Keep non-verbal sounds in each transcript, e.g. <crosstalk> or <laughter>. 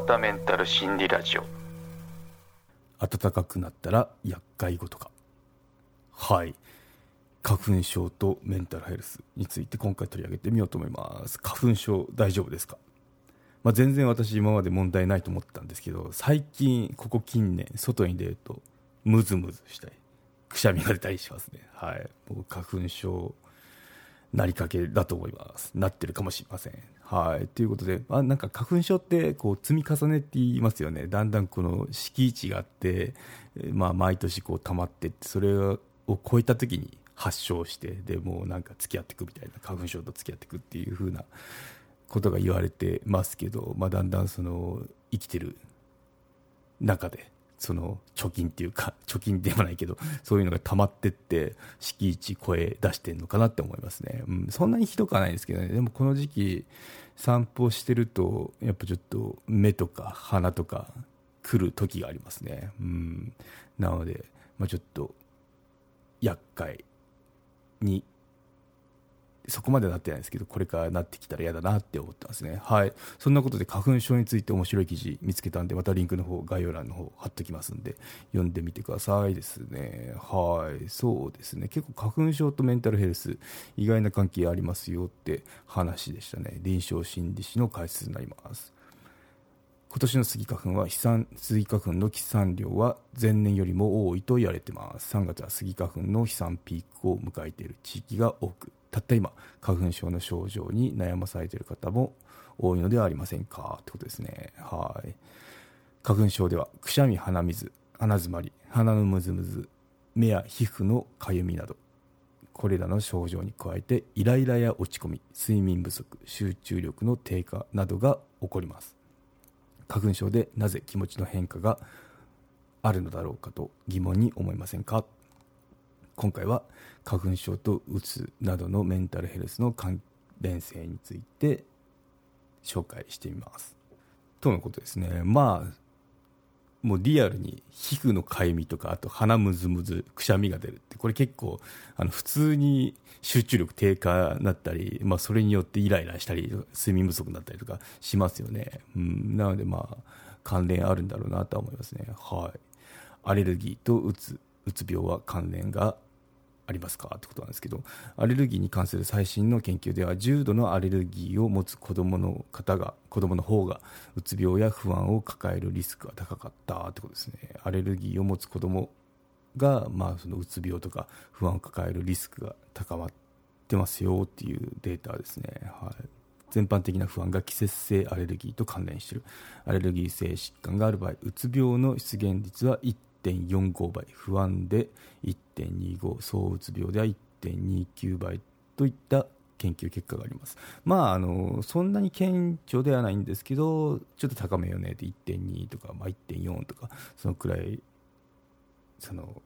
川田メンタル心理ラジオ。暖かくなったら厄介事か。はい。花粉症とメンタルヘルスについて今回取り上げてみようと思います。花粉症大丈夫ですか、まあ、全然私今まで問題ないと思ったんですけど最近ここ近年外に出るとムズムズしたりくしゃみが出たりしますね。はい。僕花粉症なりかけだと思います。なってるかもしれません。はい。ということであなんか花粉症ってこう積み重ねって言いますよね。だんだんこの敷地があって、まあ、毎年こう溜まってってそれを超えた時に発症してでもうなんか付き合っていくみたいな花粉症と付き合っていくっていう風なことが言われてますけど、まあ、だんだんその生きてる中でその貯金っていうか <laughs> 貯金でもないけどそういうのが溜まってって敷地超え出してるのかなって思いますね、うん、そんなにひどくはないですけどね。でもこの時期散歩してるとやっぱちょっと目とか鼻とか来る時がありますね、うん、なので、まあ、ちょっと厄介にそこまでなってないですけどこれからなってきたら嫌だなって思ってますね。はい。そんなことで花粉症について面白い記事見つけたんでまたリンクの方概要欄の方貼っときますんで読んでみてくださいですね。はい。そうですね。結構花粉症とメンタルヘルス意外な関係ありますよって話でしたね。臨床心理士の解説になります。今年のスギ花粉は飛散スギ花粉の飛散量は前年よりも多いと言われています。3月はスギ花粉の飛散ピークを迎えている地域が多くたった今花粉症の症状に悩まされている方も多いのではありませんかってことですね。はい。花粉症ではくしゃみ鼻水鼻づまり鼻のムズムズ目や皮膚のかゆみなどこれらの症状に加えてイライラや落ち込み睡眠不足集中力の低下などが起こります。花粉症でなぜ気持ちの変化があるのだろうかと疑問に思いませんか？今回は花粉症とうつなどのメンタルヘルスの関連性について紹介してみます。とのことですね。まあもうリアルに皮膚のかゆみとかあと鼻むずむずくしゃみが出るってこれ結構あの普通に集中力低下になったり、まあ、それによってイライラしたり睡眠不足になったりとかしますよね、うん、なのでまあ関連あるんだろうなとは思いますね。はい。アレルギーとうつうつ病は関連がありますか？ってことなんですけどアレルギーに関する最新の研究では重度のアレルギーを持つ子どもの方が子どもの方がうつ病や不安を抱えるリスクが高かったってことですね。アレルギーを持つ子どもが、まあ、そのうつ病とか不安を抱えるリスクが高まってますよっていうデータですね、はい、全般的な不安が季節性アレルギーと関連している。アレルギー性疾患がある場合うつ病の出現率は1 1.45倍不安で1.25躁うつ病では1.29倍といった研究結果があります。まあ、あのそんなに顕著ではないんですけどちょっと高めよねって1.2とか、まあ、1.4とかそのくらいその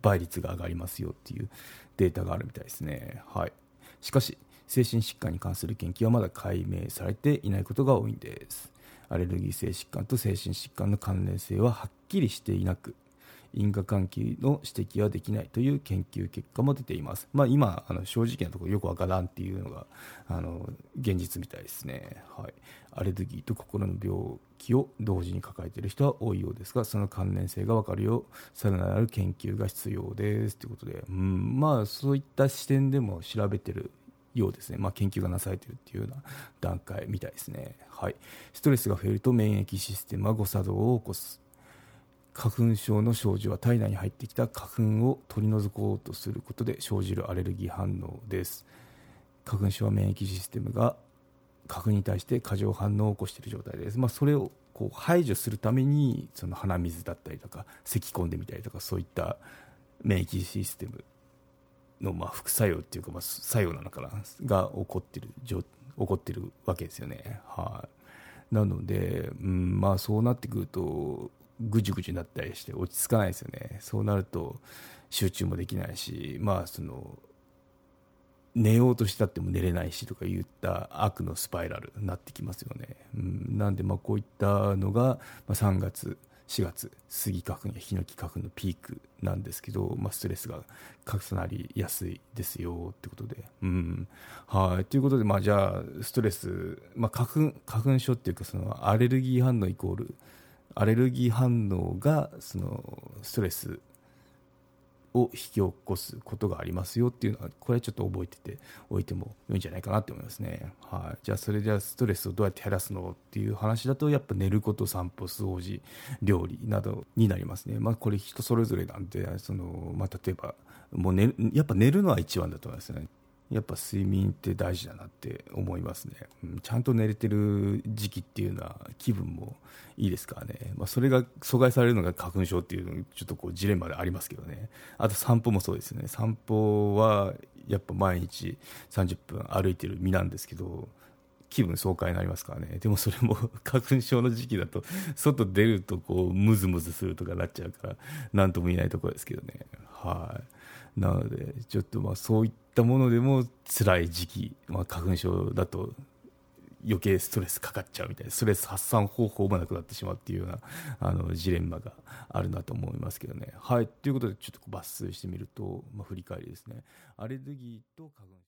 倍率が上がりますよっていうデータがあるみたいですね。はい、しかし精神疾患に関する研究はまだ解明されていないことが多いんです。アレルギー性疾患と精神疾患の関連性ははっきりしていなく因果関係の指摘はできないという研究結果も出ています、まあ、今あの正直なところよくわからんっていうのがあの現実みたいですね、はい、アレルギーと心の病気を同時に抱えている人は多いようですがその関連性が分かるようさらなる研究が必要ですということで、うん、まあそういった視点でも調べてるようですね、まあ、研究がなされているというような段階みたいですね、はい、ストレスが増えると免疫システムは誤作動を起こす。花粉症の症状は体内に入ってきた花粉を取り除こうとすることで生じるアレルギー反応です。花粉症は免疫システムが花粉に対して過剰反応を起こしている状態です、まあ、それをこう排除するためにその鼻水だったりとか咳き込んでみたりとかそういった免疫システムのまあ副作用っていうかまあ作用なのかなが起こってる起こってるわけですよね。はい、なので、うんまあ、そうなってくるとぐじゅぐじゅになったりして落ち着かないですよね。そうなると集中もできないし、まあ、その寝ようとしたっても寝れないしとか言った悪のスパイラルになってきますよね。うん、なんでまあこういったのが3月4月スギ花粉やヒノキ花粉のピークなんですけど、まあ、ストレスが重なりやすいですよってことで、うんはいということで、まあ、じゃあストレス、まあ、花粉花粉症っていうかそのアレルギー反応イコールアレルギー反応がそのストレスを引き起こすことがありますよっていうのはこれはちょっと覚えてておいてもいいんじゃないかなと思いますね、はい、じゃあそれじゃあストレスをどうやって減らすのっていう話だとやっぱ寝ること散歩掃除料理などになりますね。まあこれ人それぞれなんでその、まあ、例えばもう寝やっぱ寝るのは一番だと思いますね。やっぱ睡眠って大事だなって思いますね、うん、ちゃんと寝れてる時期っていうのは気分もいいですからね、まあ、それが阻害されるのが花粉症っていうちょっとこうジレンマでありますけどね。あと散歩もそうですよね。散歩はやっぱ毎日30分歩いてる身なんですけど気分爽快になりますからね。でもそれも <laughs> 花粉症の時期だと外出るとこうムズムズするとかなっちゃうから何とも言えないところですけどね。はい。なのでちょっとまあそういったものでも辛い時期、まあ、花粉症だと余計ストレスかかっちゃうみたいなストレス発散方法もなくなってしまうっていうようなあのジレンマがあるなと思いますけどね。はい。ということでちょっと抜粋してみると、まあ、振り返りですね。アレルギーと花粉